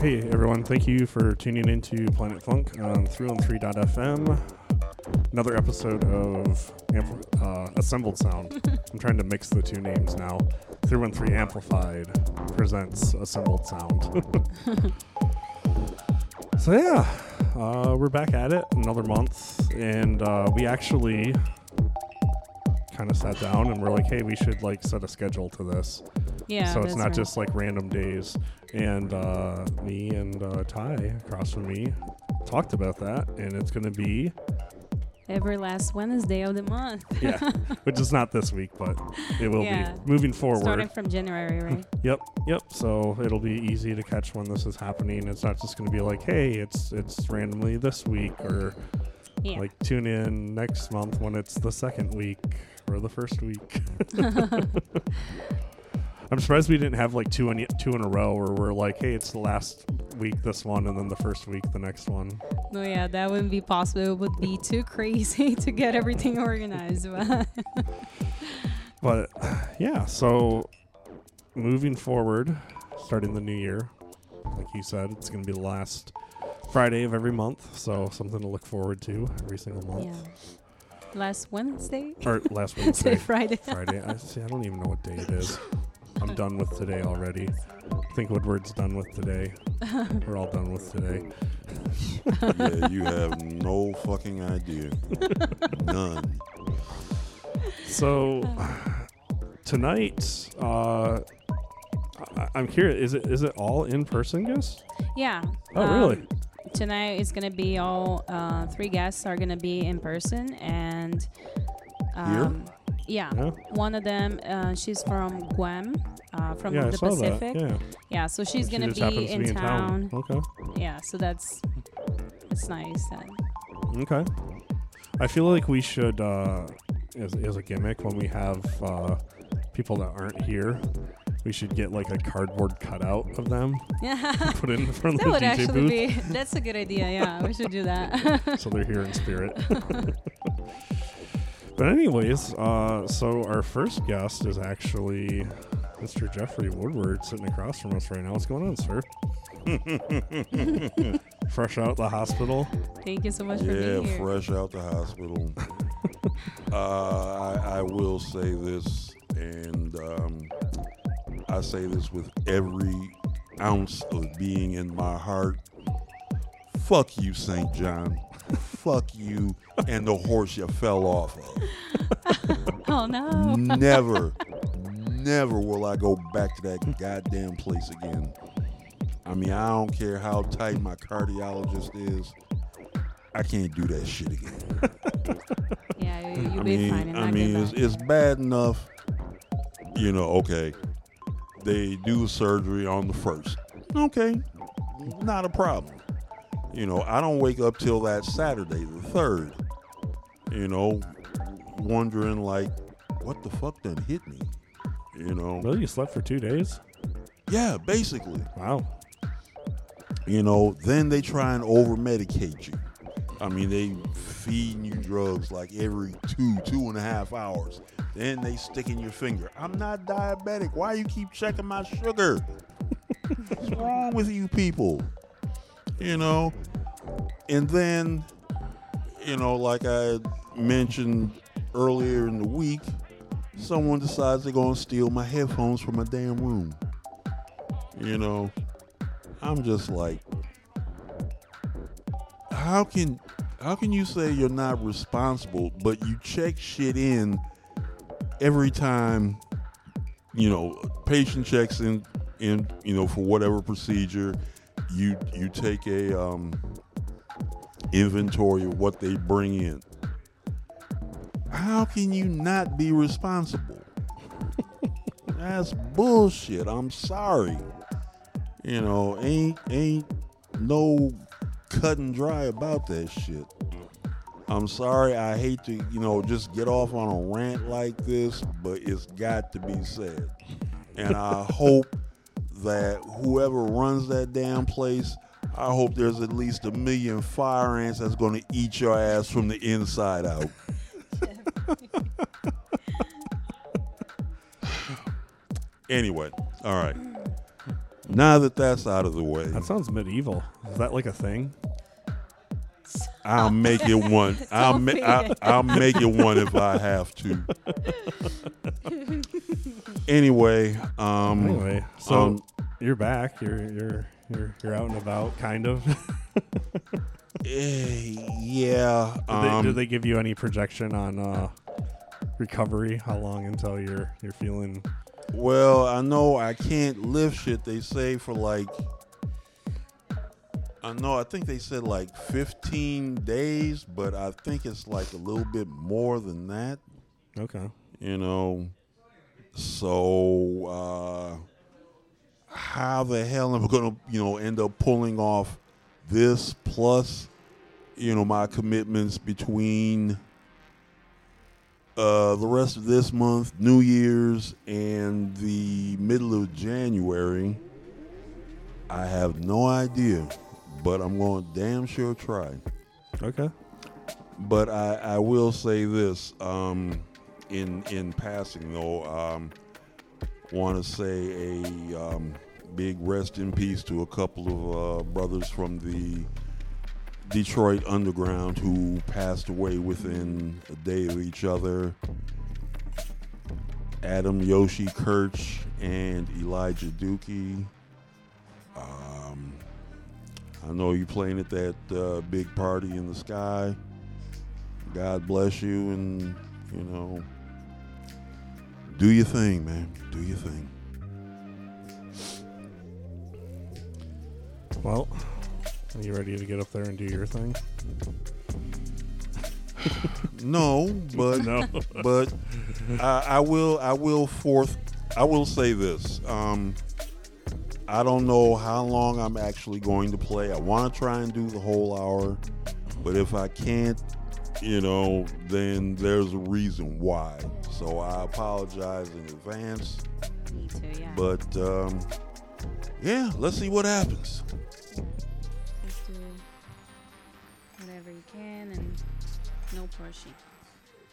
Hey, everyone. Thank you for tuning into Planet Funk on 313.fm. Another episode of Ampl- uh, Assembled Sound. I'm trying to mix the two names now. 313 Amplified presents Assembled Sound. so, yeah, uh, we're back at it another month. And uh, we actually kind of sat down and we're like, hey, we should like set a schedule to this Yeah. so it's not right. just like random days. And uh, me and uh, Ty across from me talked about that, and it's going to be every last Wednesday of the month. yeah, which is not this week, but it will Yeah. be moving forward. Starting from January, right? Yep, yep. So it'll be easy to catch when this is happening. It's not just going to be like, hey, it's it's randomly this week, or Yeah. like tune in next month when it's the second week or the first week. I'm surprised we didn't have like two in two in a row where we're like, hey, it's the last week this one, and then the first week the next one. no, yeah, that wouldn't be possible. It would be too crazy to get everything organized. But yeah, so moving forward, starting the new year, like you said, it's going to be the last Friday of every month, so something to look forward to every single month. yeah. Last Wednesday? Or last Wednesday, Friday. Friday. I see. I don't even know what day it is. I'm done with today already. I think Woodward's done with today. We're all done with today. yeah, you have no fucking idea. None. So tonight, uh, I- I'm curious. Is it is it all in person, guys? Yeah. Oh, really? Tonight is gonna be all uh, three guests are gonna be in person, and um, yeah, Yeah. one of them uh, she's from Guam, uh, from yeah, the Pacific. that. Yeah. Yeah, so she's She gonna be to in, be in town. Okay. Yeah, so that's it's nice. Then. Okay. I feel like we should, uh, as, as a gimmick, when we have uh, people that aren't here, we should get like a cardboard cutout of them, Yeah, put it in front that of the DJ booth. That would actually booth, be. That's a good idea. Yeah, we should do that. so they're here in spirit. but anyways, uh, so our first guest is actually Mr. Jeffrey Woodward sitting across from us right now. What's going on, sir? Fresh out the hospital. Thank you so much for Yeah, being here. fresh out the hospital. uh, I, I will say this, and um, I say this with every ounce of being in my heart. Fuck you, St. John. Fuck you and the horse you fell off of. Oh no. never, never will I go back to that goddamn place again. I mean, I don't care how tight my cardiologist is. I can't do that shit again. Yeah, you, you'll I be mean, fine. I mean, it's, it's bad enough. You know, okay, they do surgery on the first. Okay, not a problem. You know, I don't wake up till that Saturday, the third. You know, wondering like, what the fuck done hit me? You know, Really, you slept for two days? yeah, basically. Wow. You know, then they try and over medicate you. I mean, they feeding you drugs like every two, two and a half hours. Then they stick in your finger. I'm not diabetic. Why you keep checking my sugar? What's wrong with you people? You know? And then, you know, like I mentioned earlier in the week, someone decides they're going to steal my headphones from my damn room. You know, I'm just like, how can how can you say you're not responsible, but you check shit in every time? You know, patient checks in in you know for whatever procedure. You you take a um, inventory of what they bring in. How can you not be responsible? That's bullshit. I'm sorry. You know, ain't ain't no cut and dry about that shit. I'm sorry. I hate to, you know, just get off on a rant like this, but it's got to be said. And I hope that whoever runs that damn place, I hope there's at least a million fire ants that's going to eat your ass from the inside out. anyway, all right. Now that that's out of the way, That sounds medieval. Is that like a thing? I'll make it one. I'll, ma- I, be- I'll make it one if I have to. anyway, um, Anyway, so um, you're back. You're you're you're you're out and about, kind of. eh, yeah. did, Um, they, did they give you any projection on uh, recovery? How long until you're you're feeling? Well, I know I can't lift shit. They say for like, I know. I think they said like 15 days, but I think it's like a little bit more than that. Okay. You know. So uh, how the hell am I gonna, you know, end up pulling off this plus, you know, my commitments between uh, the rest of this month, New Year's, and the middle of January, I have no idea, but I'm going to damn sure try. Okay. But I, I will say this um, in in passing though, um, want to say a um, big rest in peace to a couple of uh, brothers from the Detroit Underground who passed away within a day of each other. Adam Yoshi Kirch and Elijah Dookie. Um, I know you're playing at that uh, big party in the sky. God bless you, and you know, do your thing, man. Do your thing. Well, are you ready to get up there and do your thing? No, but No. but I, I will I will forth I will say this. Um, I don't know how long I'm actually going to play. I want to try and do the whole hour, but if I can't, you know, then there's a reason why. So I apologize in advance. Me too, yeah. But um, yeah, let's see what happens. Just do whatever you can and no pushing.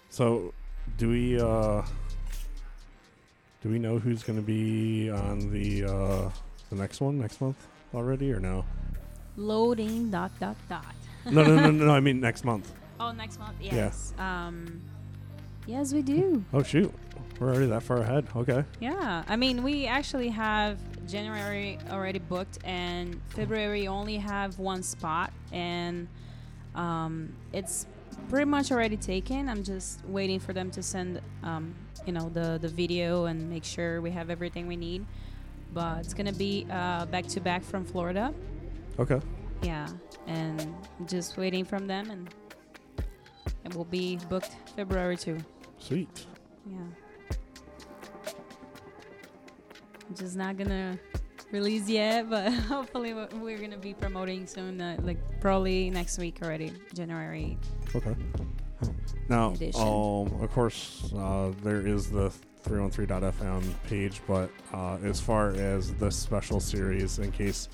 So, do we uh do we know who's going to be on the uh the next one next month already or no? Loading dot dot dot. No, no, no, no. I mean next month. Oh, next month. Yeah. Yes. Um, yes, we do. Oh shoot, we're already that far ahead. Okay. Yeah. I mean, we actually have January already booked, and February only have one spot, and um, it's pretty much already taken. I'm just waiting for them to send, um, you know, the the video and make sure we have everything we need. But it's gonna be uh, back to back from Florida. Okay. Yeah, and just waiting from them, and it will be booked February too. Sweet. Yeah. I'm just not gonna release yet, but hopefully we- we're gonna be promoting soon. Uh, like probably next week already, January. Okay. Now, Edition. um, of course, uh, there is the 313.fm page, but uh, as far as this special series, in case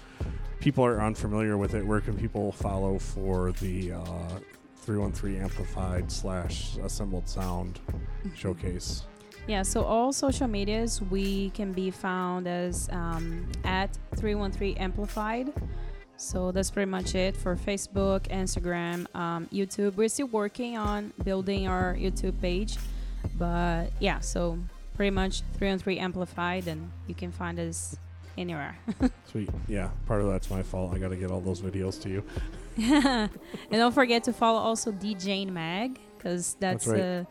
people are unfamiliar with it, where can people follow for the uh, 313 amplified slash assembled sound showcase? Yeah. So all social medias we can be found as um, at 313 amplified. So that's pretty much it for Facebook, Instagram, um, YouTube. We're still working on building our YouTube page, but yeah. So pretty much 313 amplified, and you can find us anywhere. Sweet. Yeah, part of that's my fault. I got to get all those videos to you. and don't forget to follow also DJ Mag because that's, That's right. a,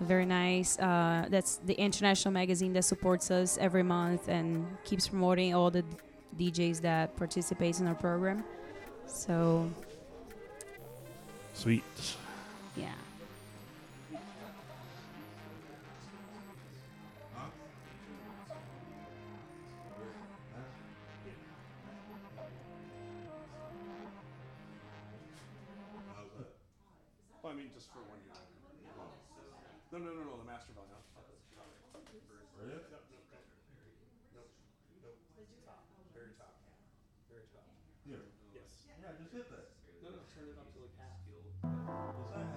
a very nice. Uh, that's the international magazine that supports us every month and keeps promoting all the DJs that participates in our program. So Sweet. yeah. I mean, just for one year. No, no, no, no, the master volume. Very top. Very top. Yeah, just hit that. No, no, turn it up to like half. What's that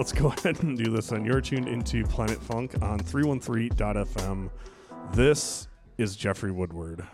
let's go ahead and do this then. You're tuned into Planet Funk on 313.fm. This is Jeffrey Woodward.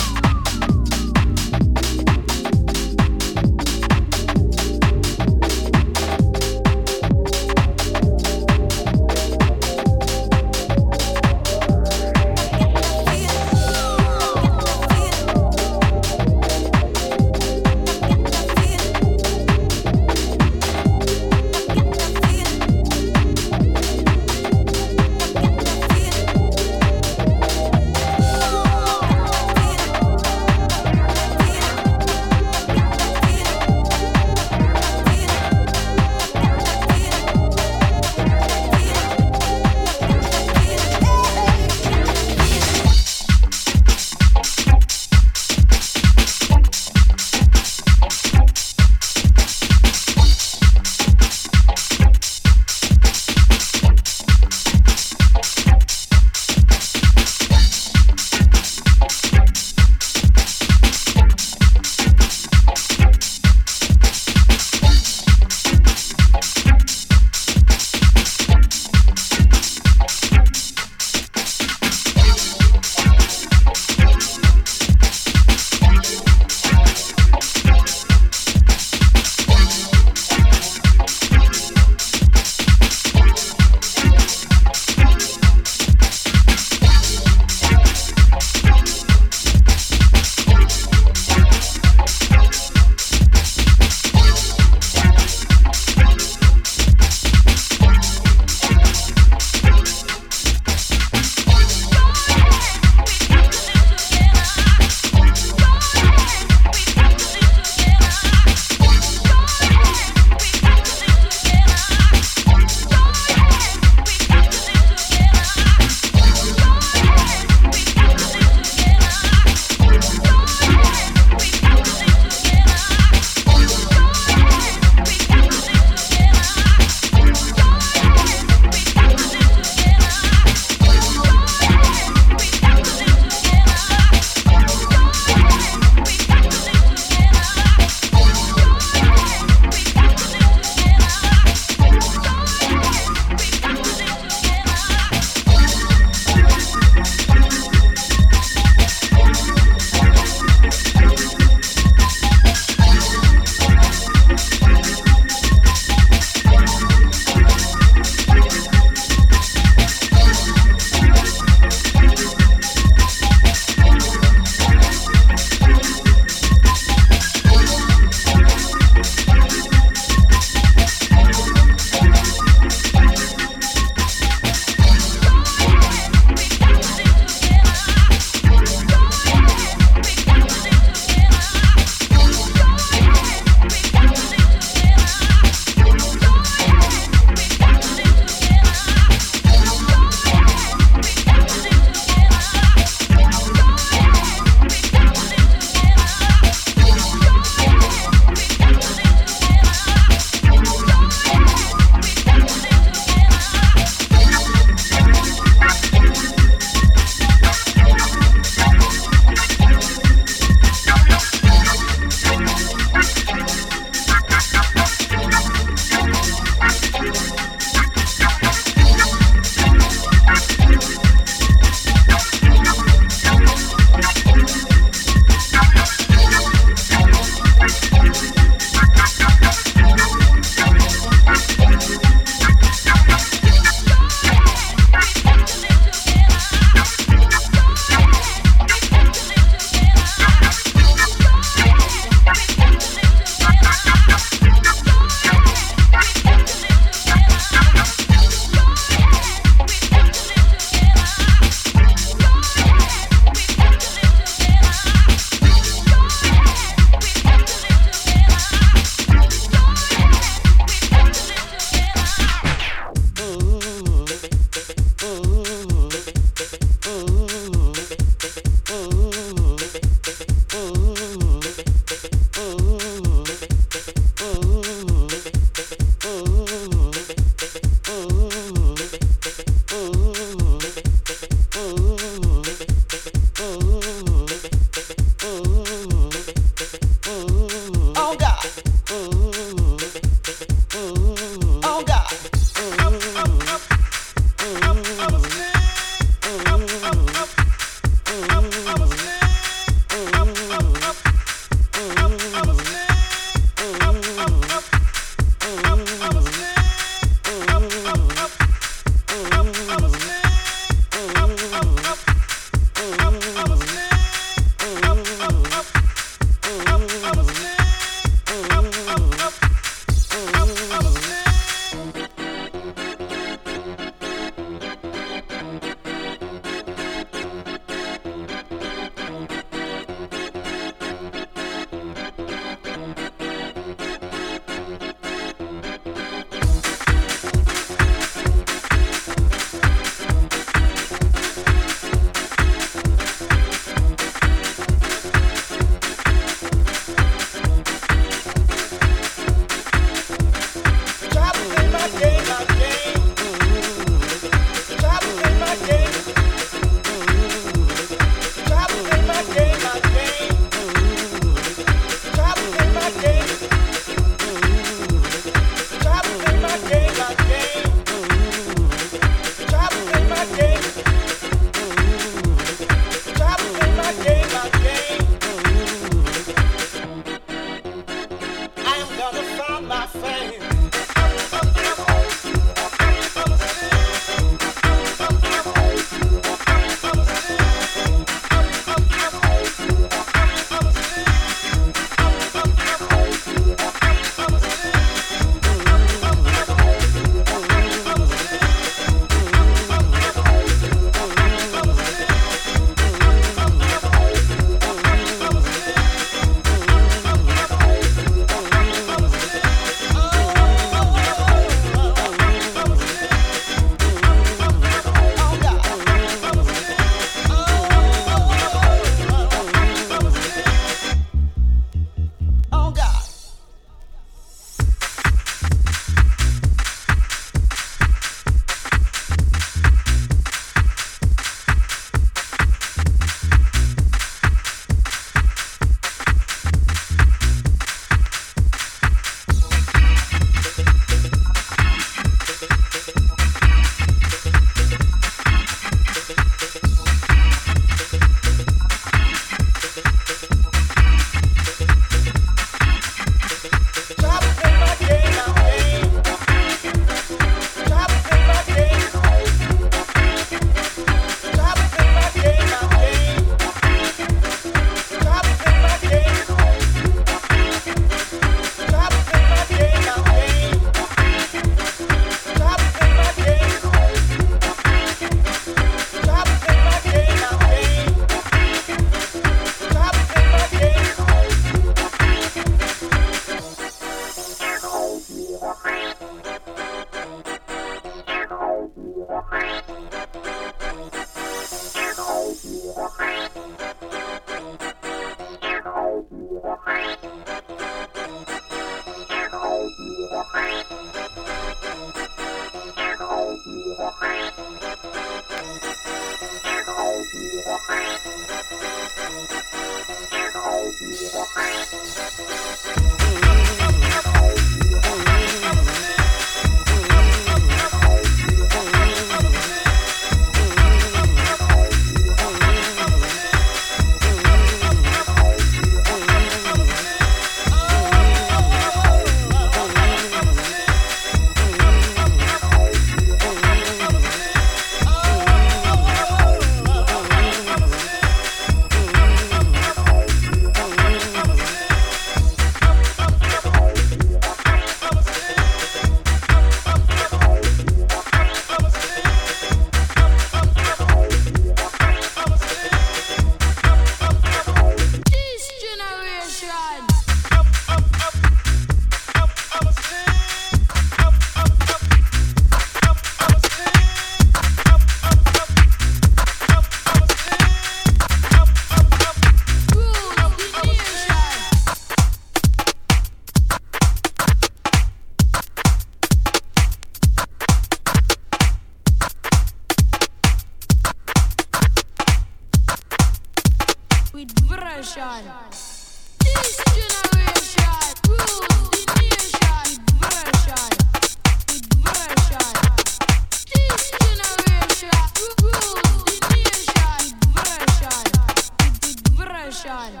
Version.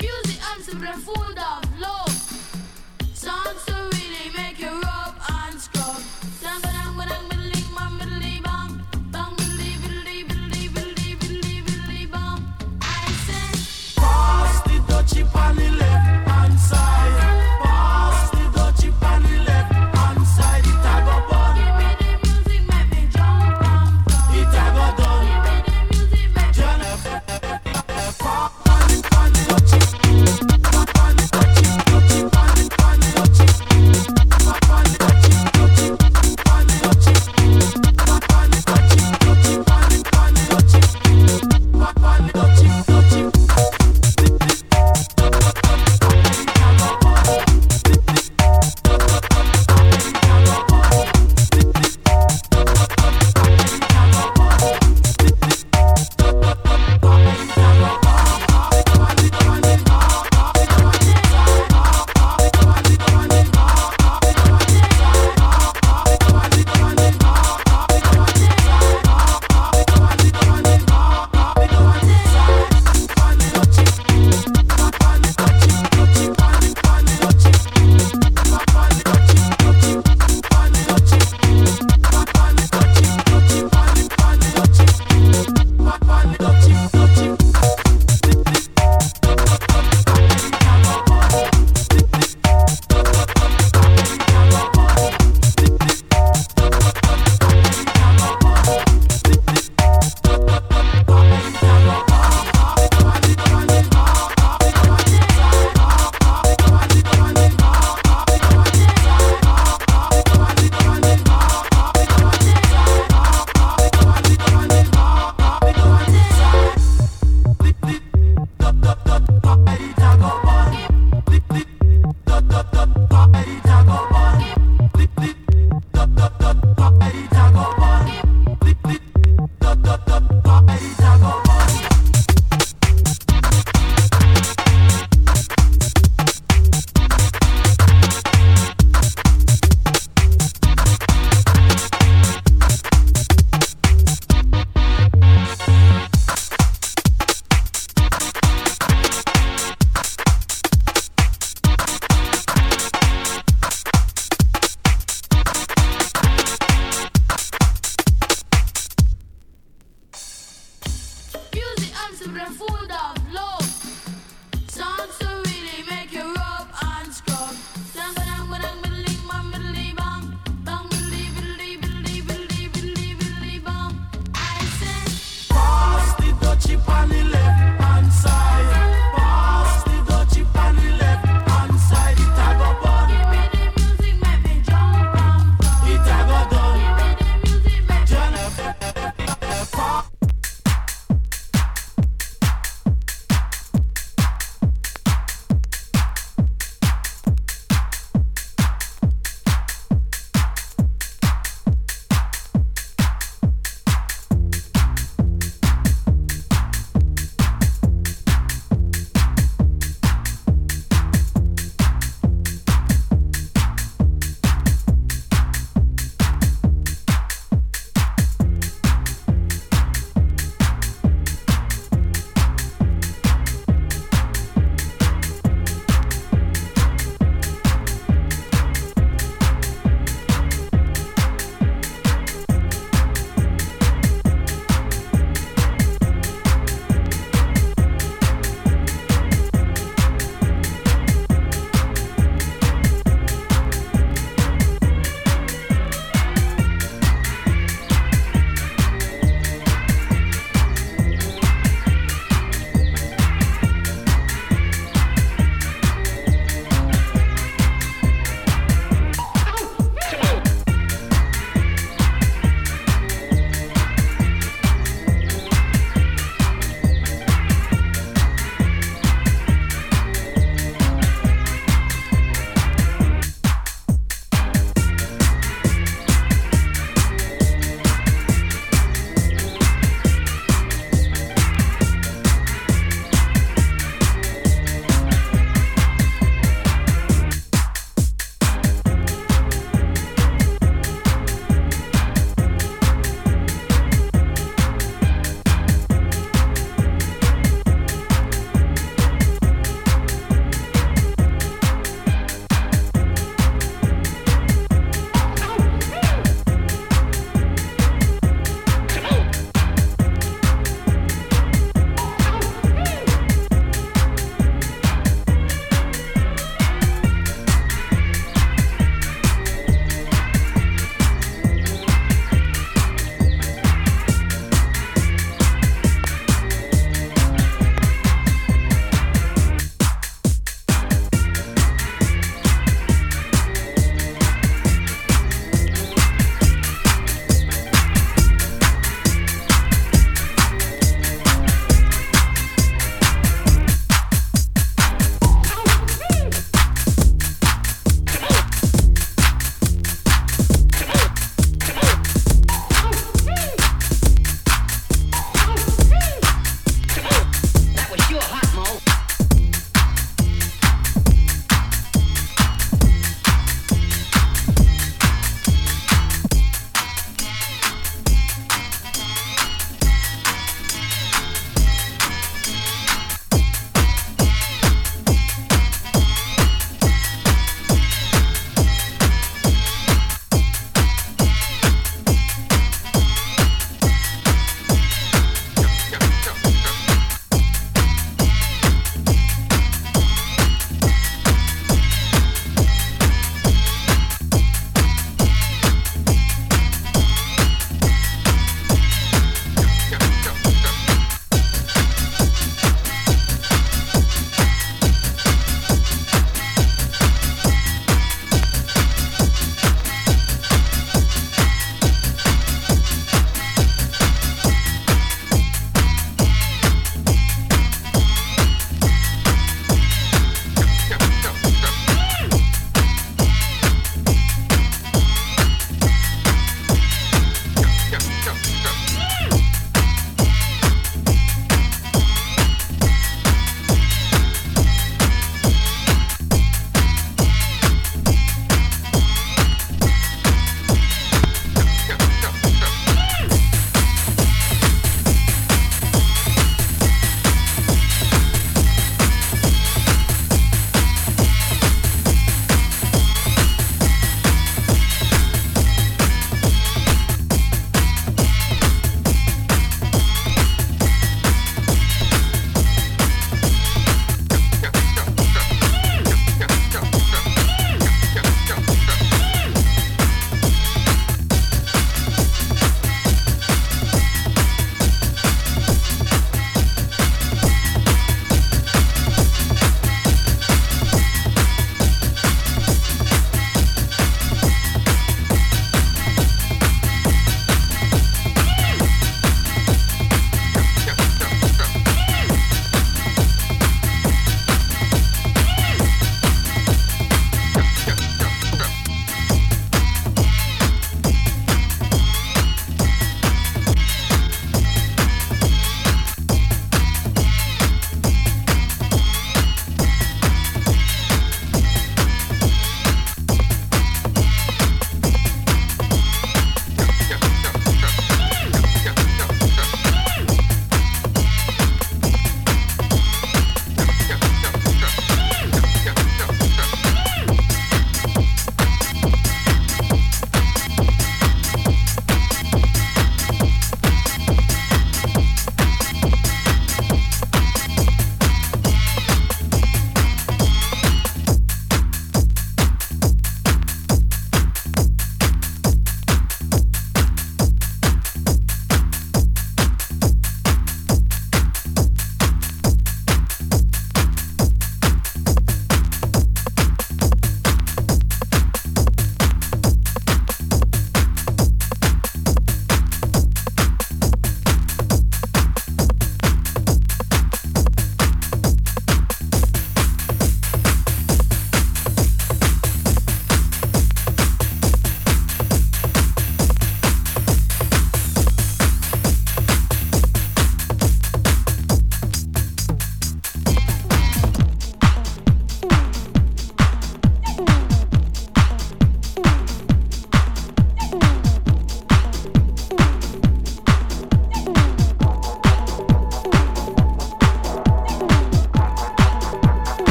Music and full of love.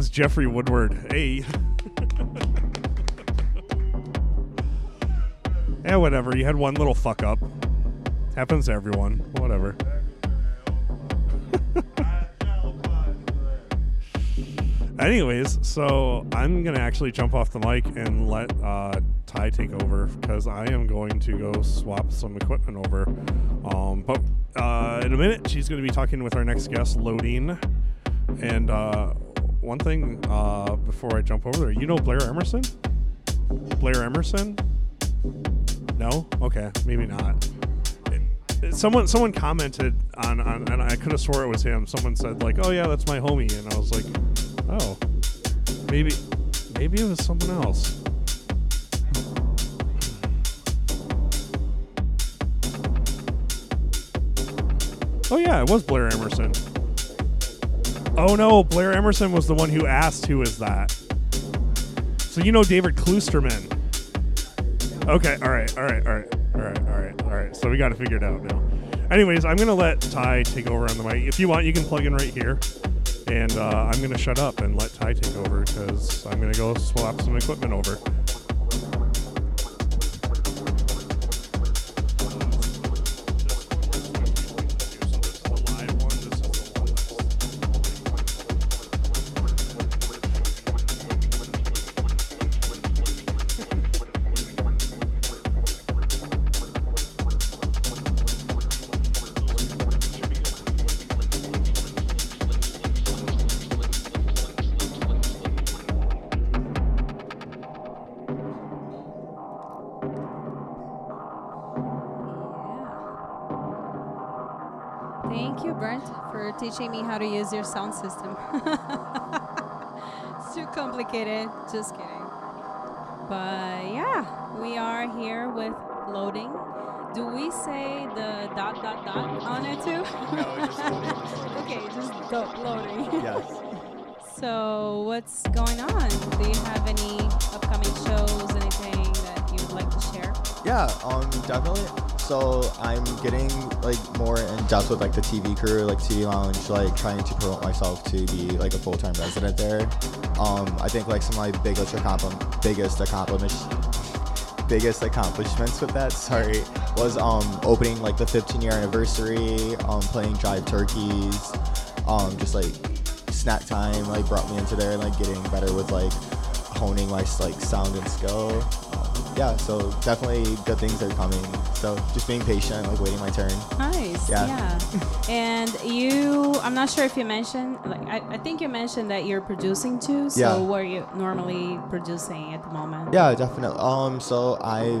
Was Jeffrey Woodward. Hey. yeah, whatever. You had one little fuck up. Happens to everyone. Whatever. Anyways, so I'm gonna actually jump off the mic and let uh, Ty take over because I am going to go swap some equipment over. Um, but uh, in a minute, she's to be talking with our next guest, Loading. And uh, one thing uh, before I jump over there, you know Blair Emerson? Blair Emerson? No? Okay, maybe not. It- Someone someone commented on, on and I could have swore it was him. Someone said like, "Oh yeah, that's my homie," and I was like, "Oh, maybe maybe it was someone else." Oh yeah, it was Blair Emerson. Oh no, Blair Emerson was the one who asked who is that. So you know David Kloosterman. Okay, all right, all right, all right, all right, all right, all right. So we got to figure it out now. Anyways, I'm gonna let Ty take over on the mic. If you want, you can plug in right here, and uh, I'm gonna shut up and let Ty take over because I'm gonna go swap some equipment over. To use your sound system. it's too complicated. Just kidding. But yeah, we are here with loading. Do we say the dot dot dot on it too? No, just loading. okay, just dot loading. Yes. So what's going on? Do you have any upcoming shows? Anything that you would like to share? Yeah, um, definitely. So I'm getting like more in depth with like the TV crew, like TV Lounge, like trying to promote myself to be like a full-time resident there. Um, I think like some of my biggest accomplishment, biggest accomplishments, biggest accomplishments with that, sorry, was um opening like the 15 year anniversary, um playing Drive Turkeys, um just like snack time like brought me into there and like getting better with like honing my like sound and skill. Um, yeah, so definitely good things are coming. So just being patient, like waiting my turn. Nice. Yeah. Yeah. and you, I'm not sure if you mentioned, like, I, I think you mentioned that you're producing too. So Yeah. what are you normally producing at the moment? Yeah, definitely. Um, so I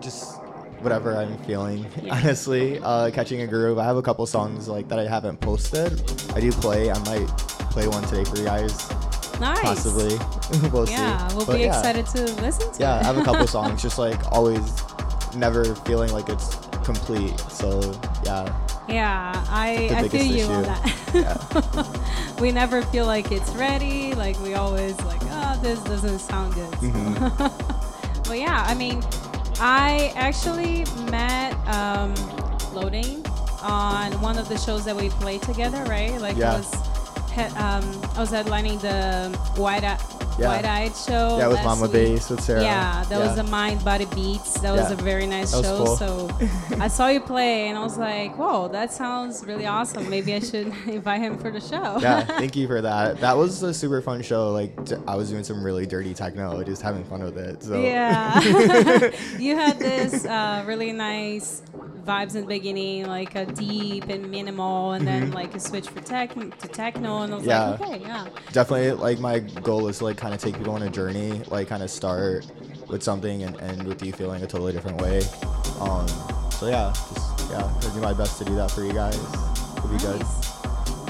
just whatever I'm feeling, Yeah. honestly. Uh, catching a groove. I have a couple songs like that I haven't posted. I do play. I might play one today for you guys, Nice. possibly. we'll Yeah, see. we'll But be yeah. excited to listen to Yeah, it. I have a couple songs. Just like always, never feeling like it's complete. So yeah, Yeah, I, I feel you on that. we never feel like it's ready. Like we always like, oh, this doesn't sound good. Mm-hmm. but yeah, I mean, I actually met um, Loading on one of the shows that we played together, right? Like Yeah. I was, um, I was headlining the White Yeah. White Eyed show. yeah, with last Mama week. Bass with Sarah. Yeah, that was a Mind Body Beats. That was a very nice That was show. cool. So I saw you play and I was like, whoa, that sounds really awesome. Maybe I should invite him for the show. yeah, thank you for that. That was a super fun show. Like I was doing some really dirty techno, just having fun with it. So Yeah. you had this uh, really nice vibes in the beginning, like a deep and minimal, and then like a switch for tech to techno. And I was Mm-hmm. Yeah. like, okay, yeah. definitely like my goal is to like kind of take people on a journey, like kind of start with something and end with you feeling a totally different way. Um, so yeah, just yeah, I'll do my best to do that for you guys. It'll be good.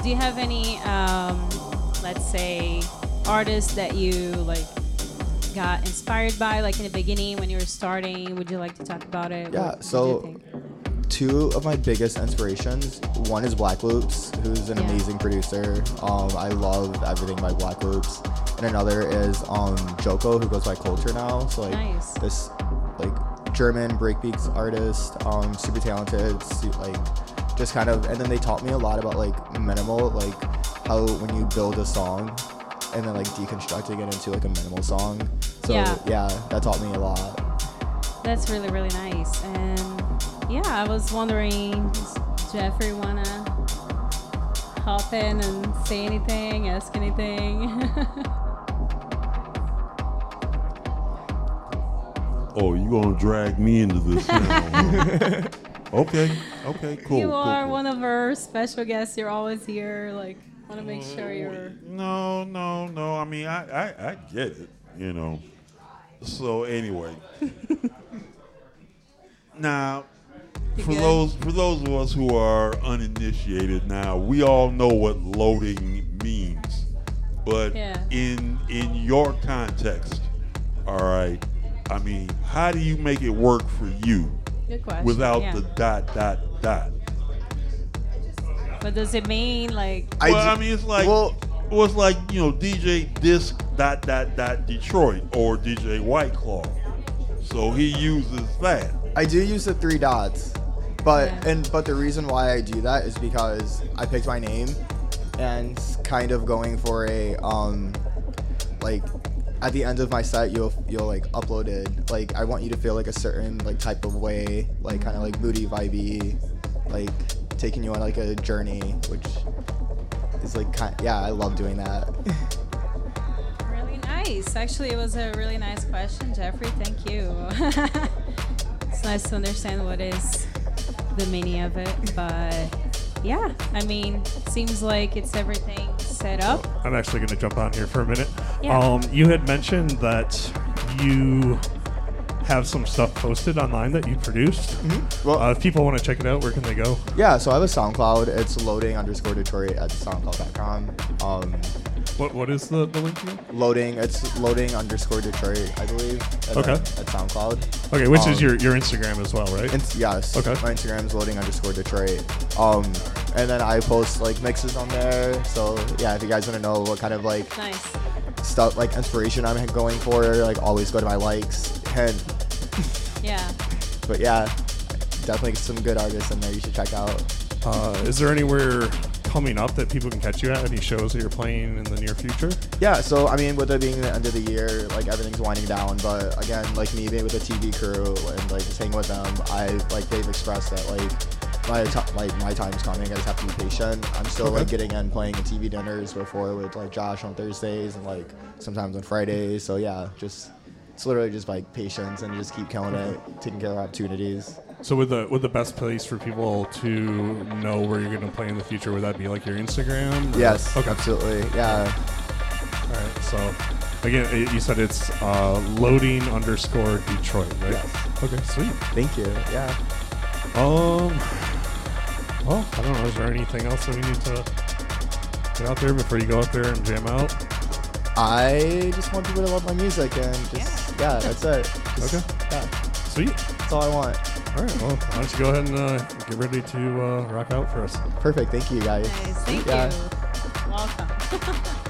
Do you have any, um, let's say, artists that you like got inspired by, like in the beginning when you were starting? Would you like to talk about it? Yeah, What so-? Two of my biggest inspirations. One is Black Loops, who's an Yeah. amazing producer. Um, I love everything by Black Loops. And another is um, Joko, who goes by Culture now. So like Nice. this like German breakbeats artist, um, super talented, like just kind of. And then they taught me a lot about like minimal, like how when you build a song, and then like deconstructing it into like a minimal song. So Yeah. yeah, that taught me a lot. That's really really nice. And yeah, I was wondering, does Jeffrey wanna hop in and say anything, ask anything? Oh, you gonna drag me into this now? okay, okay, cool. you cool, are cool. one of our special guests. You're always here. Like, want to make oh, sure you're. No, no, no. I mean, I, I, I get it, you know. So anyway, now for good? those for those of us who are uninitiated, now we all know what loading means, but Yeah. in in your context, all right. I mean, how do you make it work for you Good without yeah. the dot dot dot? What does it mean? Like, I well, d- I mean, it's like well- well, it's like you know, DJ Disc dot dot dot Detroit or DJ White Claw. So he uses that. I do use the three dots, but Yeah. and but the reason why I do that is because I picked my name, and kind of going for a um, like at the end of my set you'll you'll like upload it. Like I want you to feel like a certain like type of way, like kind of like moody, vibey, like taking you on like a journey, which is like kind. Yeah, I love doing that. really nice. Actually, it was a really nice question, Jeffrey. Thank you. it's nice to understand what is the meaning of it, but yeah, I mean, it seems like it's everything set up. I'm actually going to jump on here for a minute. Yeah. Um, you had mentioned that you have some stuff posted online that you produced. Well- uh, if people want to check it out, where can they go? Yeah, so I have a SoundCloud. It's loading underscore Detroit at soundcloud.com. Um, What What is the, the link again? loading, it's loading underscore Detroit, I believe. At, Okay. uh, At SoundCloud. Okay, which Um, is your, your Instagram as well, right? Ins- yes. Okay. My Instagram is loading underscore Detroit. Um, and then I post like mixes on there. So yeah, if you guys want to know what kind of like Nice. stuff, like inspiration I'm going for, like always go to my likes. And Yeah. but yeah, definitely some good artists in there you should check out. Uh, is there anywhere coming up that people can catch you at? Any shows that you're playing in the near future? Yeah, so I mean, with it being the end of the year, like everything's winding down. But again, like me being with the TV crew and like just hanging with them, I like they've expressed that like my ti like my time's coming. I just have to be patient. I'm still like getting in playing at TV dinners before with like Josh on Thursdays and like sometimes on Fridays. So yeah, just it's literally just like patience and just keep killing it, taking care of opportunities. So would the would the best place for people to know where you're going to play in the future would that be like your Instagram? or- Yes, Okay. absolutely. Yeah, All right. So again, you said it's uh, loading underscore Detroit, right? Yes. Okay. Sweet. thank you. Yeah. Um. Well, I don't know. Is there anything else that we need to get out there before you go out there and jam out? I just want people to love my music and just yeah, that's it. Just- Okay. Yeah, Sweet. that's all I want. All right. Well, why don't you go ahead and uh, get ready to uh, rock out for us? Perfect. Thank you guys. Nice. Thank Yeah. you. Welcome.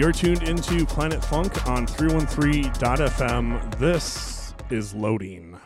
you're tuned into Planet Funk on 313.fm. This is loading.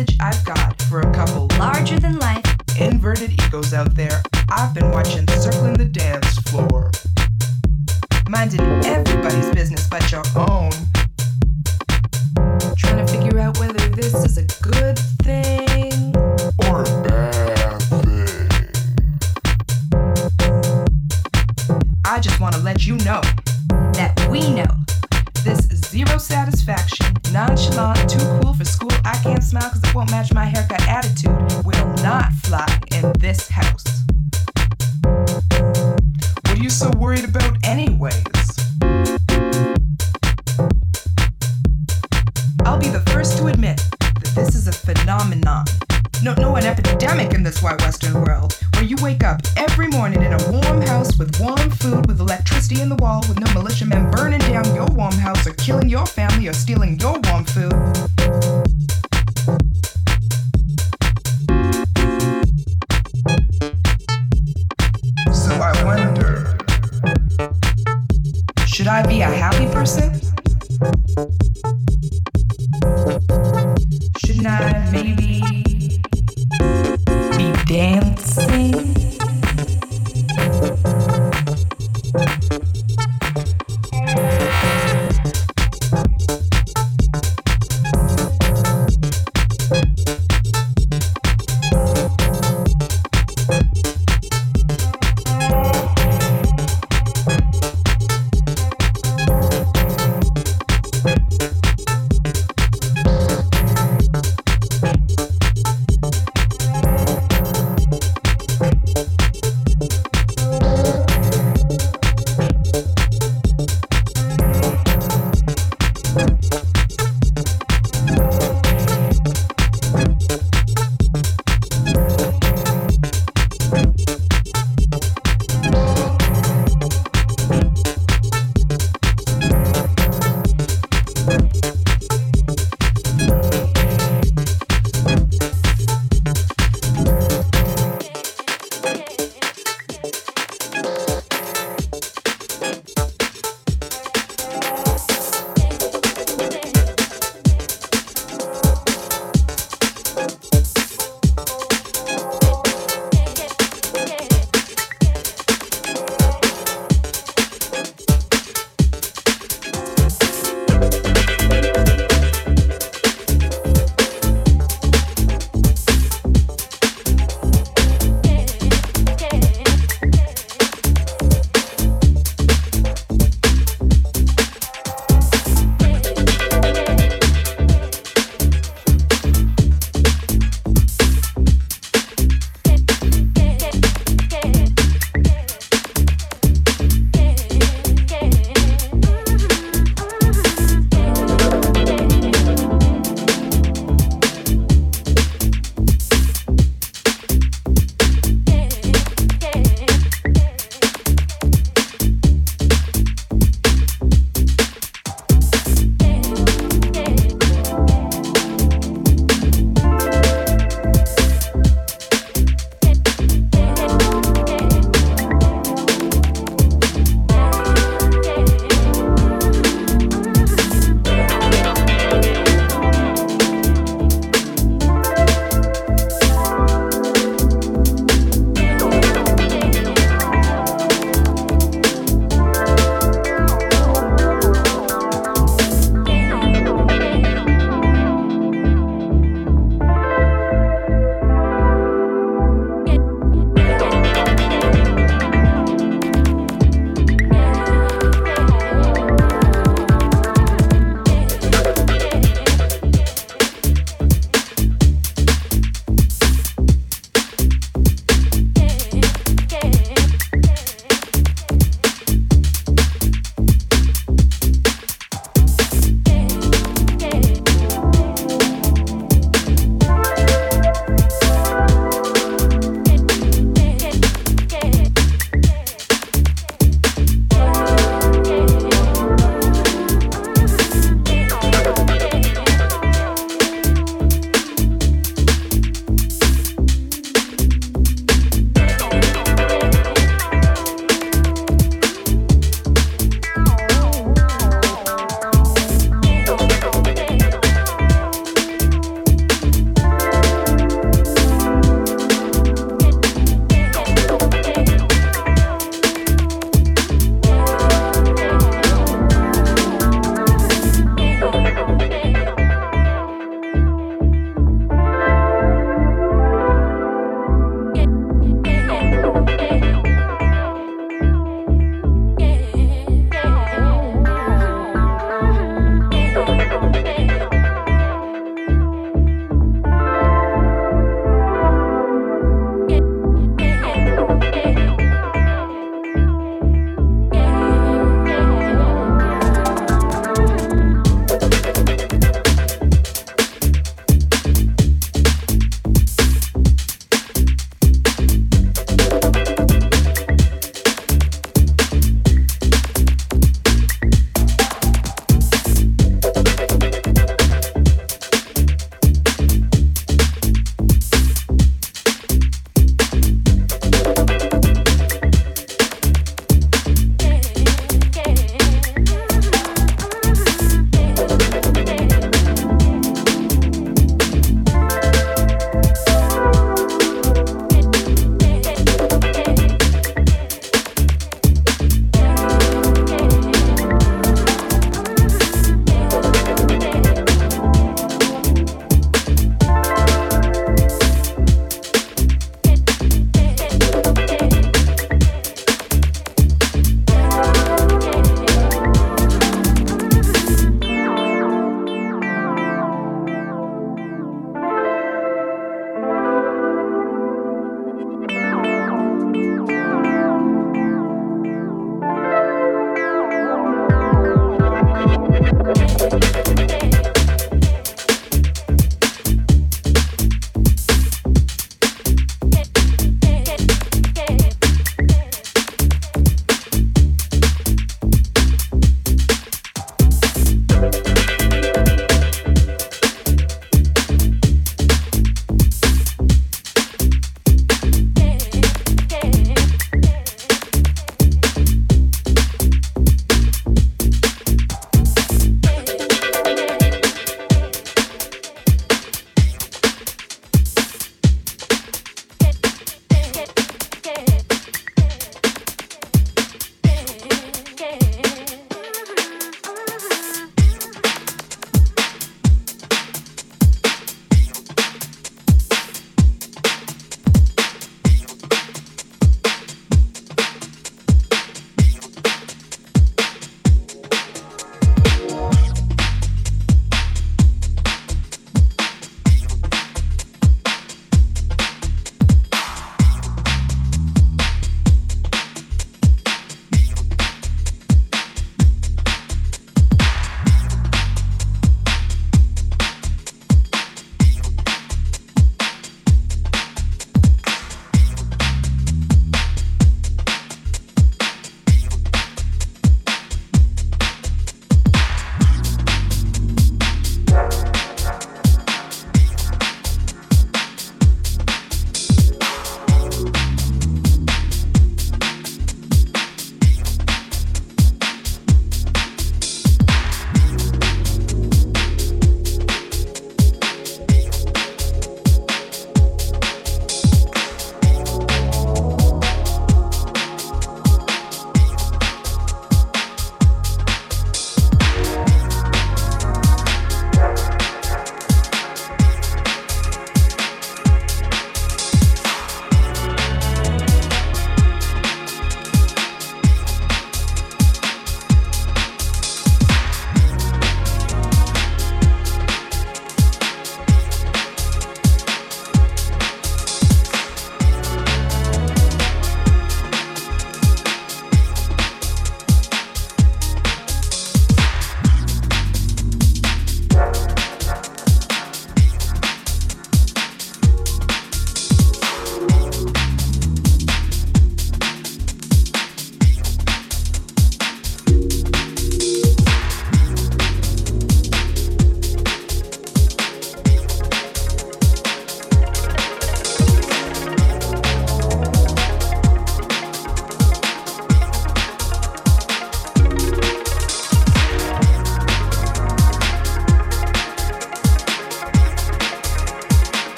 Message I've got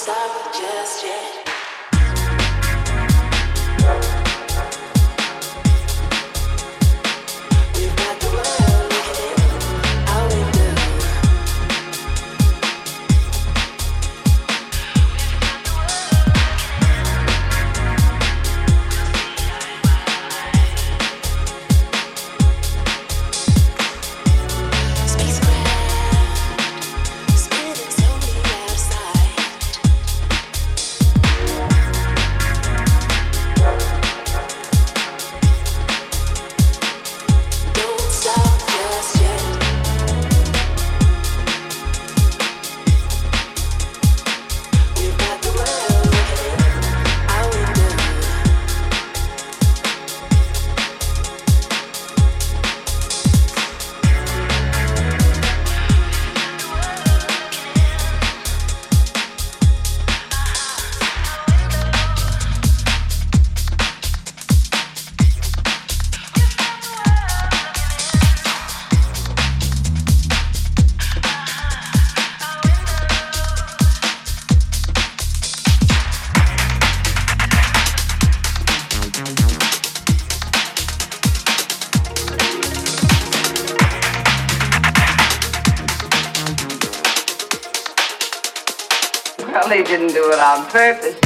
stop just yet. Um, on purpose.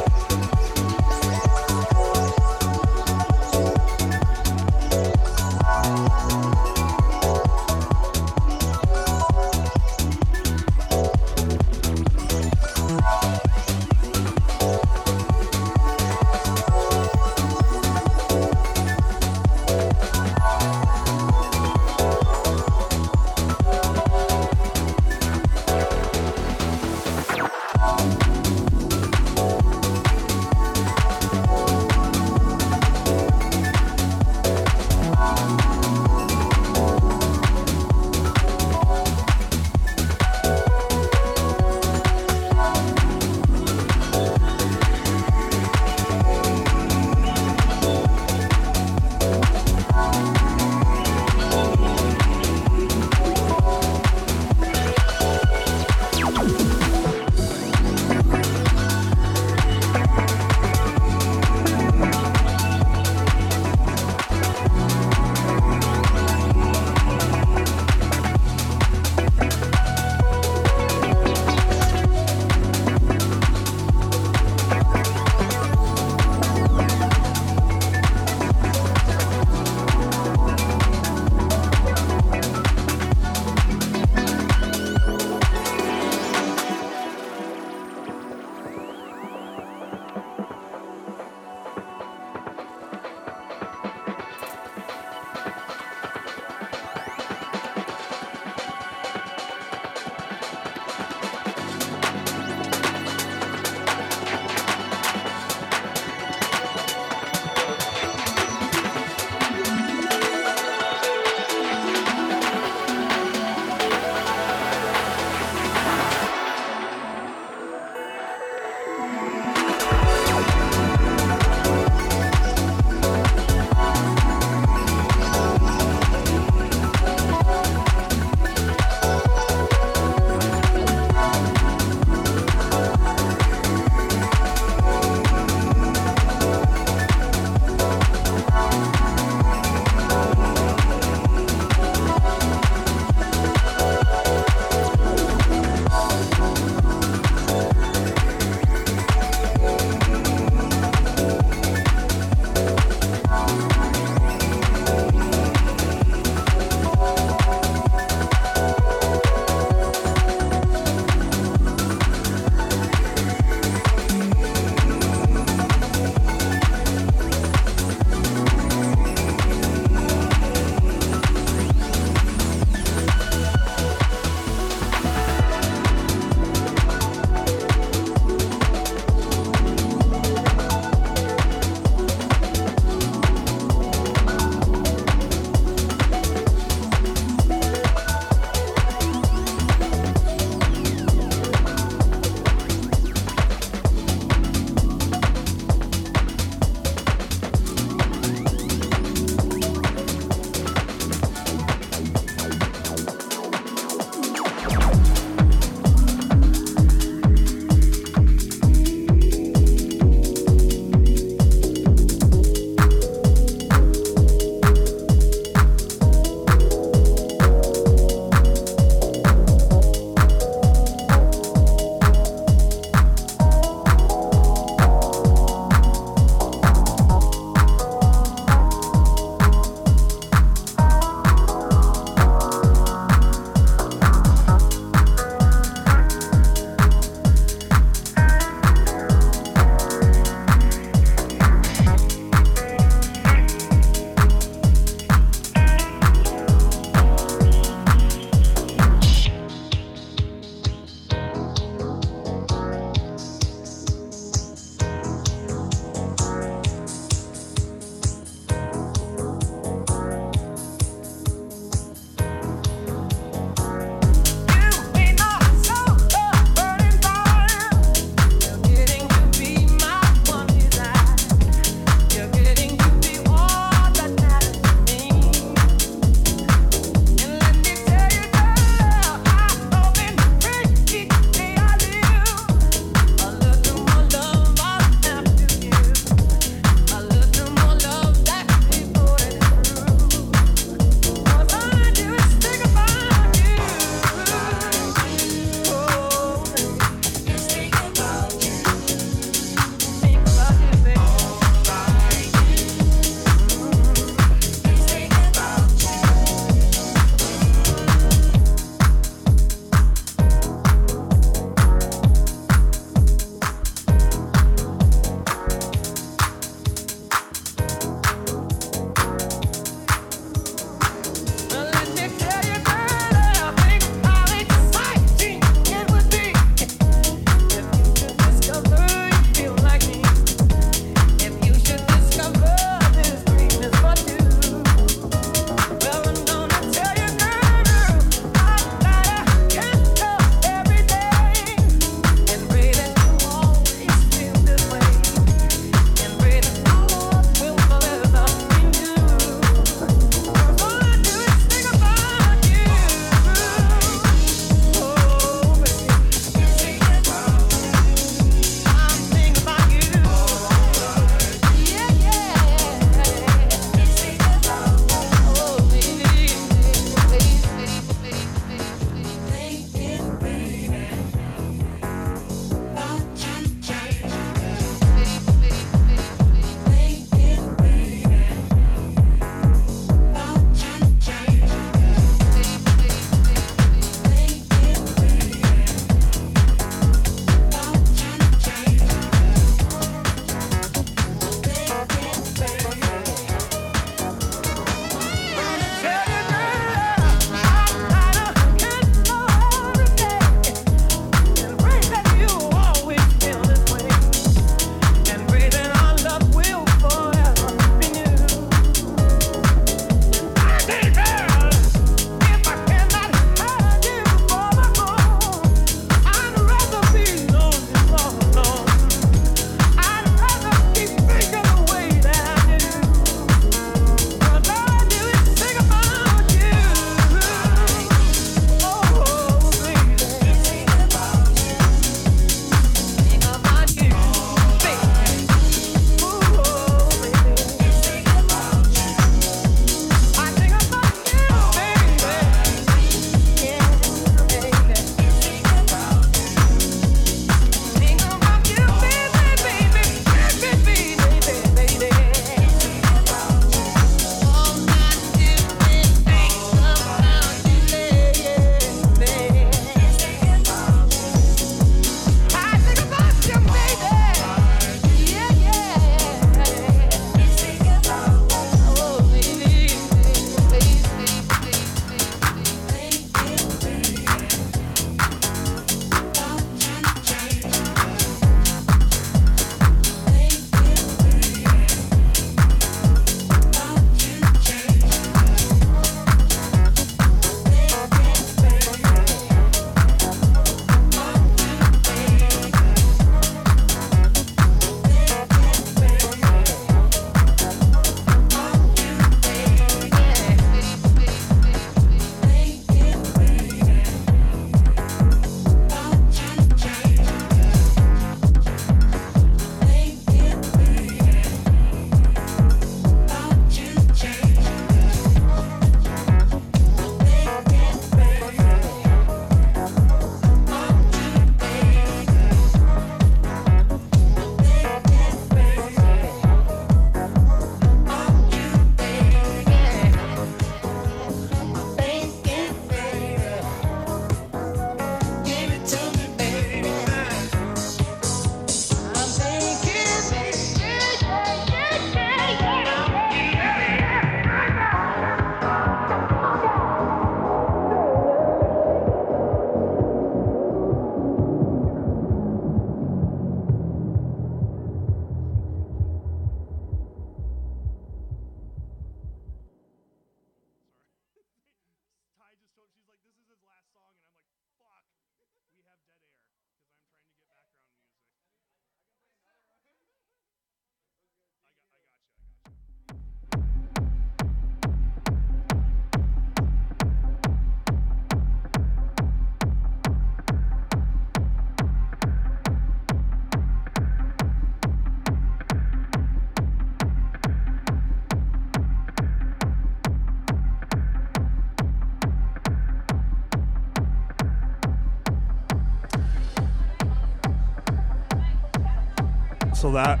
That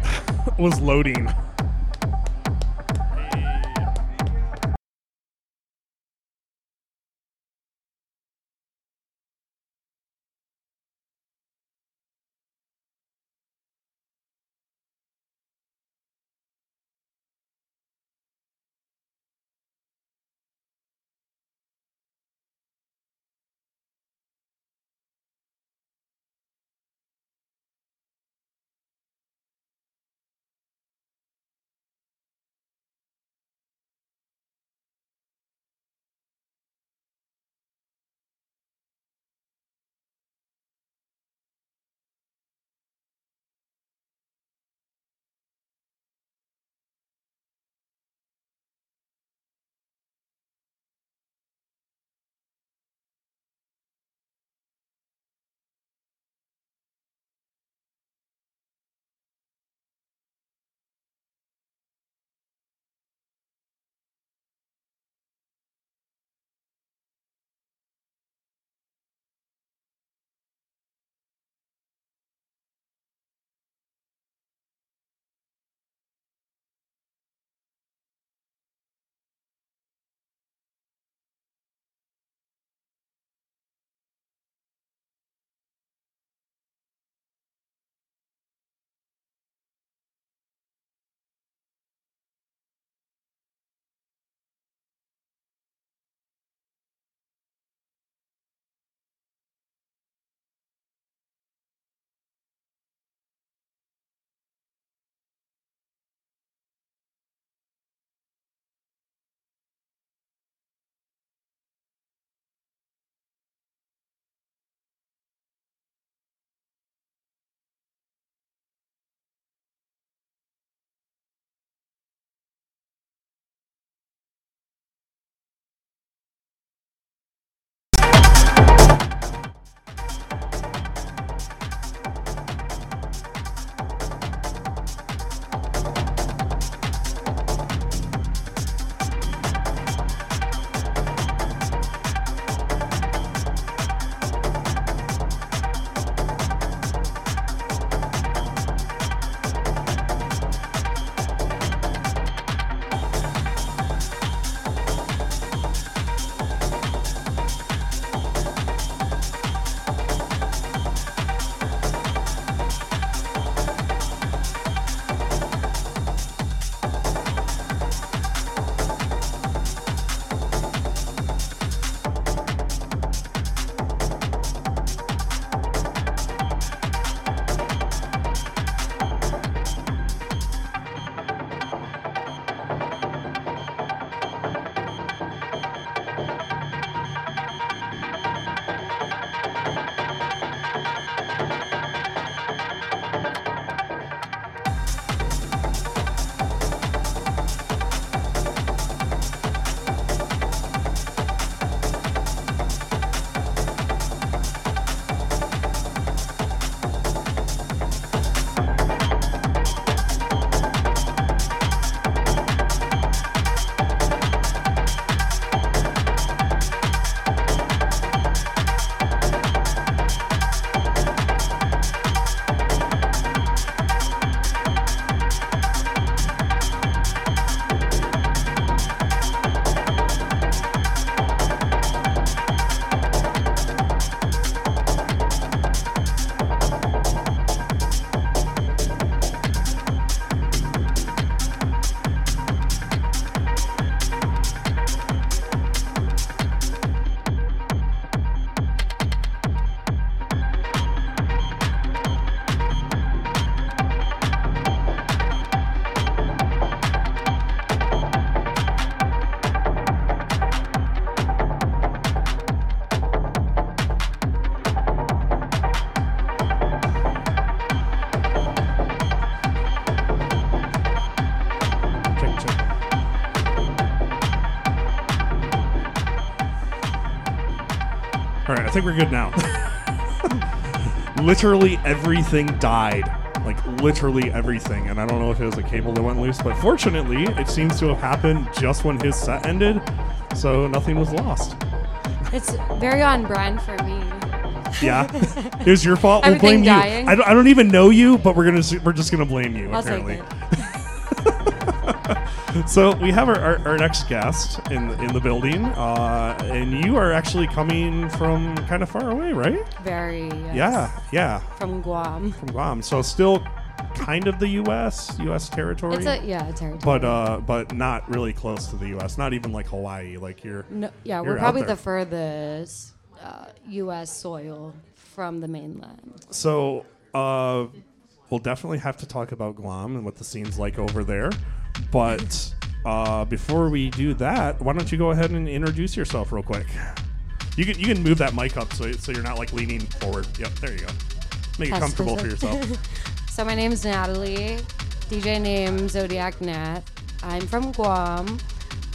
was loading. Think we're good now. literally everything died. Like literally everything. And I don't know if it was a cable that went loose, but fortunately, it seems to have happened just when his set ended. So nothing was lost. It's very on brand for me. Yeah, it was your fault. We'll Everything blame dying. you. I don't, I don't even know you, but we're gonna we're just gonna blame you. I'll take apparently. So we have our, our, our next guest in in the building, uh, and you are actually coming from kind of far away, right? Very. Yes. Yeah, yeah, From Guam. from Guam. So still kind of the U.S. U.S. territory. It's a yeah, a territory. but uh, but not really close to the U.S. Not even like Hawaii. Like you're. no, yeah, you're we're probably the furthest uh, U.S. soil from the mainland. So uh, we'll definitely have to talk about Guam and what the scene's like over there. But uh, before we do that, why don't you go ahead and introduce yourself real quick? You can you can move that mic up so so you're not like leaning forward. Yep, there you go. Make it comfortable for yourself. so my name is Natalie, DJ name Zodiac Nat. I'm from Guam.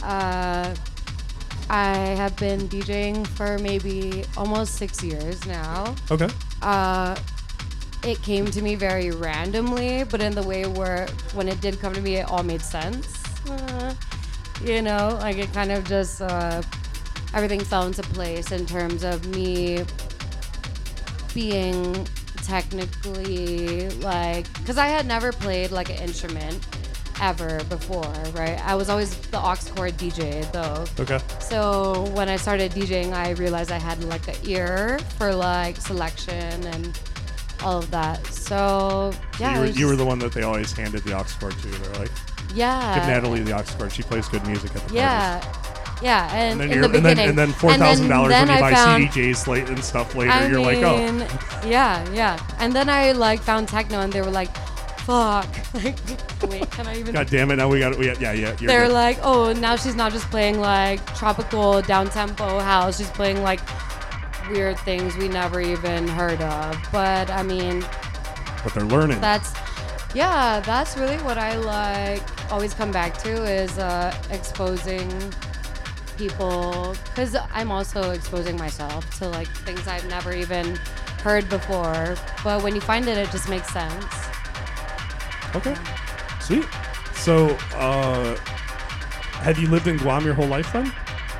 Uh, I have been DJing for maybe almost six years now. Okay. Uh, it came to me very randomly, but in the way where when it did come to me, it all made sense. Uh, you know, like it kind of just uh, everything fell into place in terms of me being technically like because I had never played like an instrument ever before, right? I was always the aux cord DJ though. Okay. So when I started DJing, I realized I had like an ear for like selection and all of that. So So yeah, you, were, was you were the one that they always handed the aux cord to. They're like, Yeah. give Natalie the aux cord. She plays good music at the yeah, yeah, and, And then, the and then, beginning, and then four thousand dollars when you I buy CDJs late and stuff later. I you're like, oh, yeah, yeah. And then I like found techno, and they were like, "Fuck!" Like, wait, can I even? god damn it! Now we got it. yeah, yeah. You're They're good. like, "Oh, now she's not just playing like tropical down tempo house. She's playing like weird things we never even heard of." But I mean, but they're learning. that's yeah, that's really what I like. Always come back to is uh, exposing people because I'm also exposing myself to like things I've never even heard before. But when you find it, it just makes sense. Okay. Sweet. So, uh, have you lived in Guam your whole life then?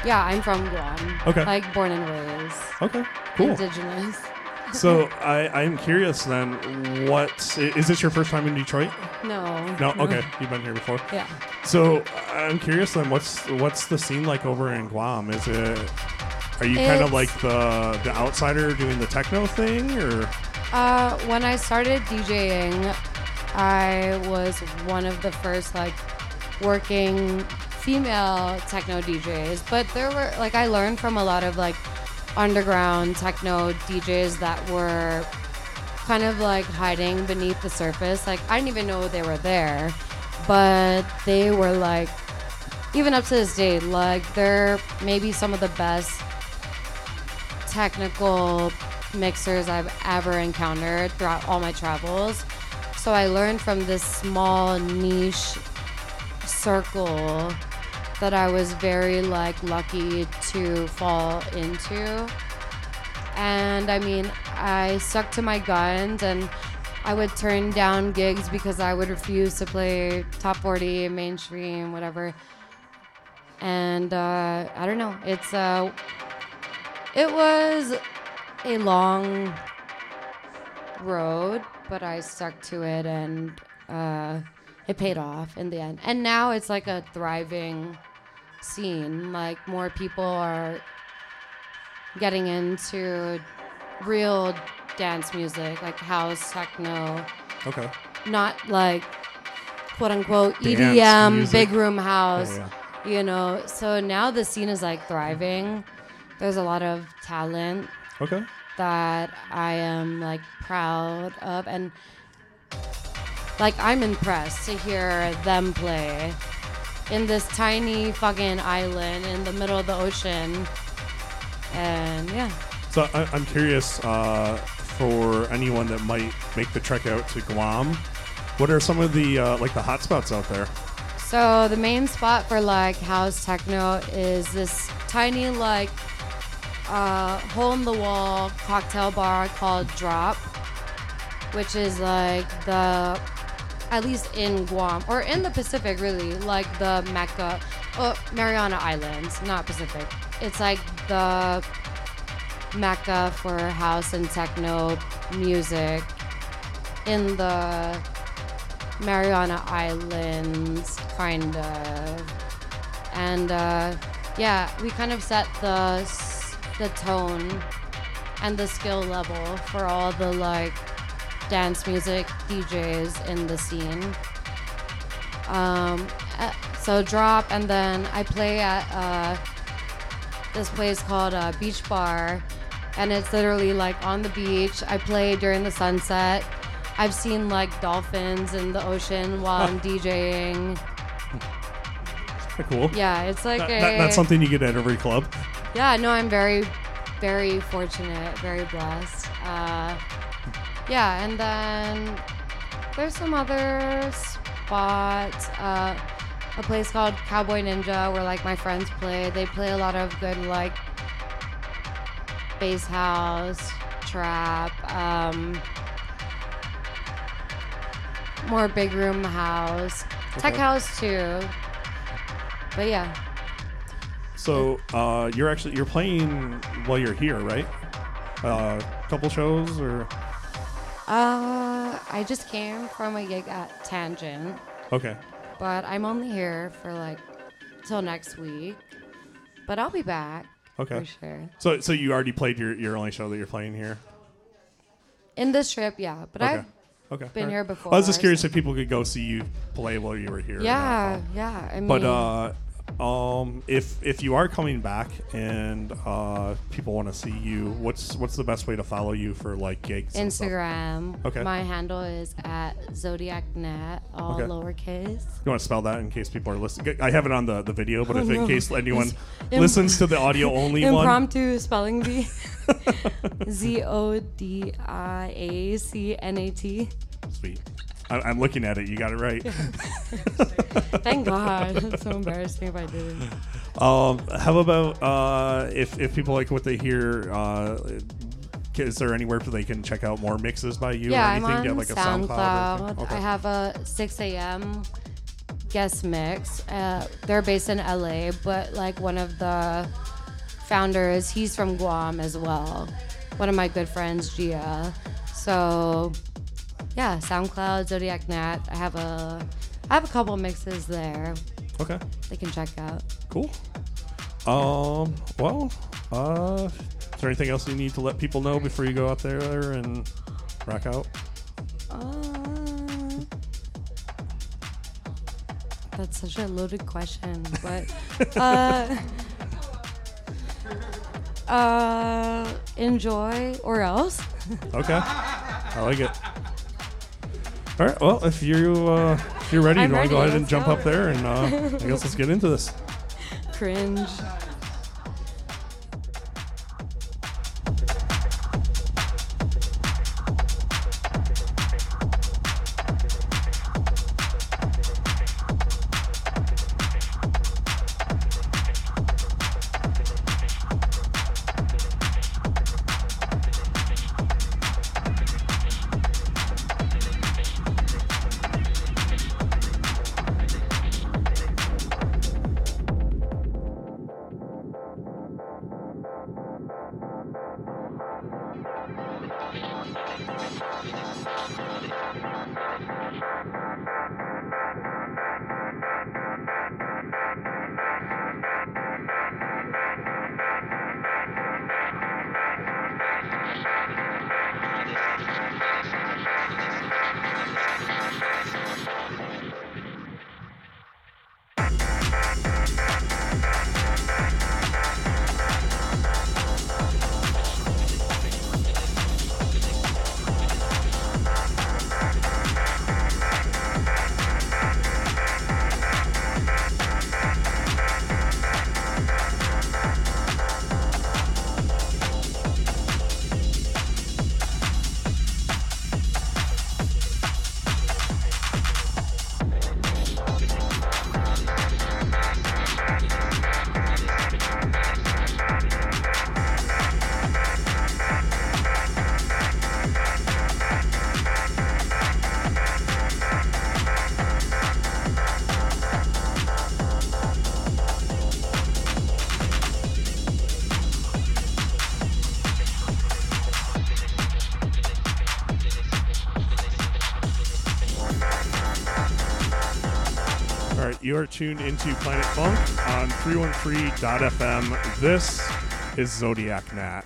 Yeah, I'm from Guam. Okay. Like born and raised. Okay. Cool. Indigenous. So I, I'm curious then, what is this your first time in Detroit? No. No. Okay. You've been here before. Yeah. So I'm curious then, what's what's the scene like over in Guam? Is it are you kind of It's- like the the outsider doing the techno thing, or Uh, when I started DJing, I was one of the first like working female techno DJs. But there were like I learned from a lot of like underground techno DJs that were kind of like hiding beneath the surface. Like I didn't even know they were there, but they were like even up to this day, like they're maybe some of the best technical mixers I've ever encountered throughout all my travels. So I learned from this small niche circle that I was very like lucky to fall into. And I mean, I stuck to my guns and I would turn down gigs because I would refuse to play top 40, mainstream, whatever. And uh, I don't know. It's uh, it was a long road, but I stuck to it and uh, it paid off in the end. And now it's like a thriving scene. Like more people are getting into real dance music, like house, techno, okay? not like quote unquote Dance EDM, music. big room house. Yeah, You know, so now the scene is like thriving. There's a lot of talent Okay. that I am like proud of and like I'm impressed to hear them play in this tiny fucking island in the middle of the ocean. And yeah. So I, I'm curious uh, for anyone that might make the trek out to Guam. What are some of the uh, like the hotspots out there? So the main spot for like house techno is this tiny like uh, hole in the wall cocktail bar called Drop, which is like the at least in Guam or in the Pacific really like the Mecca, oh, Mariana Islands, not Pacific. It's like the mecca for house and techno music in the Mariana Islands, kind of. And uh, yeah, we kind of set the the tone and the skill level for all the like dance music DJs in the scene. Um, uh, so drop, and then I play at uh, this place called uh, Beach Bar, and it's literally like on the beach. I play during the sunset. I've seen like dolphins in the ocean while I'm DJing. Cool. Yeah, it's like That- a that's something you get at every club. yeah, no, I'm very, very fortunate, very blessed. Uh, yeah, and then there's some other spots. Uh, a place called Cowboy Ninja where like my friends play. They play a lot of good like bass house, trap, um, more big room house, tech house too. But yeah. So uh, you're actually you're playing while you're here, right? Uh, couple shows or Uh, I just came from a gig at Tangent, okay. but I'm only here for like till next week. But I'll be back. Okay. For sure. So so you already played your, your only show that you're playing here? In this trip, yeah. But okay. I've Okay. been here before. I was just curious if people could go see you play while you were here. or not. Yeah, yeah. I mean, But uh, um, if if you are coming back and uh, people want to see you, what's what's the best way to follow you for like gigs? Instagram. Okay. My handle is at ZodiacNat, all Okay. lowercase. You want to spell that in case people are listening? I have it on the, the video, but Oh, if in case anyone listens to the audio only one, Impromptu spelling bee. Z O D I A C N A T. sweet. I, I'm looking at it. You got it right. Thank God. It's so embarrassing if I didn't. Um, how about uh, if if people like what they hear? Uh, is there anywhere where they can check out more mixes by you yeah, or I'm on Do you have a SoundCloud. SoundCloud? anything? I have a 6 a.m. guest mix. Uh, they're based in LA, but like one of the founders, he's from Guam as well. One of my good friends, Gia. So yeah, SoundCloud, Zodiac Nat. I have a I have a couple mixes there. Okay. They can check out. Cool. Um. Well. Uh. Is there anything else you need to let people know before you go out there and rock out? Uh, that's such a loaded question, but uh, uh, enjoy or else. Okay. I like it. All right. Well, if you uh, if you're ready, I'm you want to go ahead and jump go. up there, and uh, I guess let's get into this. Cringe. You are tuned into Planet Funk on 313.fm. This is Zodiac Nat.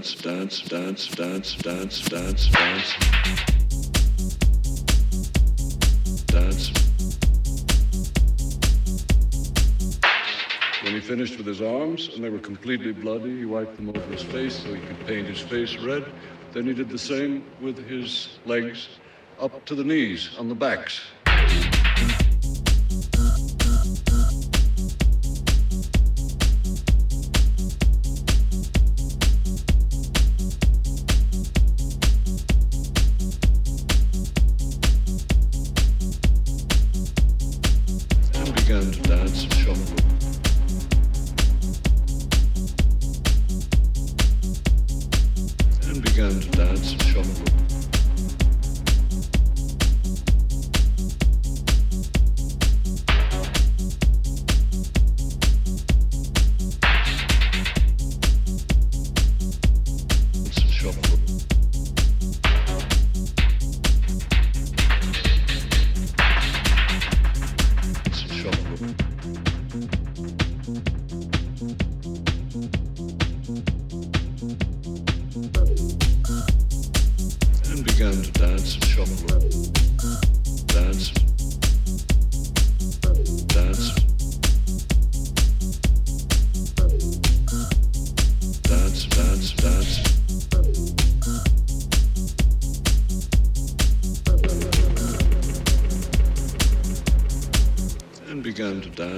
Dance, dance, dance, dance, dance, dance, dance. When he finished with his arms and they were completely bloody, he wiped them over his face so he could paint his face red. Then he did the same with his legs up to the knees on the backs. coming.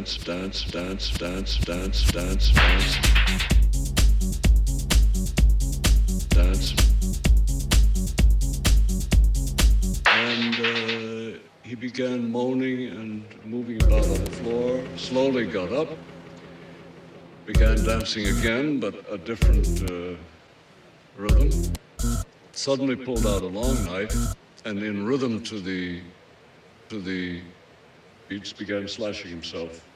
Dance, dance, dance, dance, dance, dance, dance. Dance. and uh, he began moaning and moving about on the floor. Slowly got up, began dancing again, but a different uh, rhythm. Suddenly pulled out a long knife, and in rhythm to the to the beats, began slashing himself.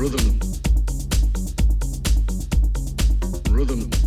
Rhythm. Rhythm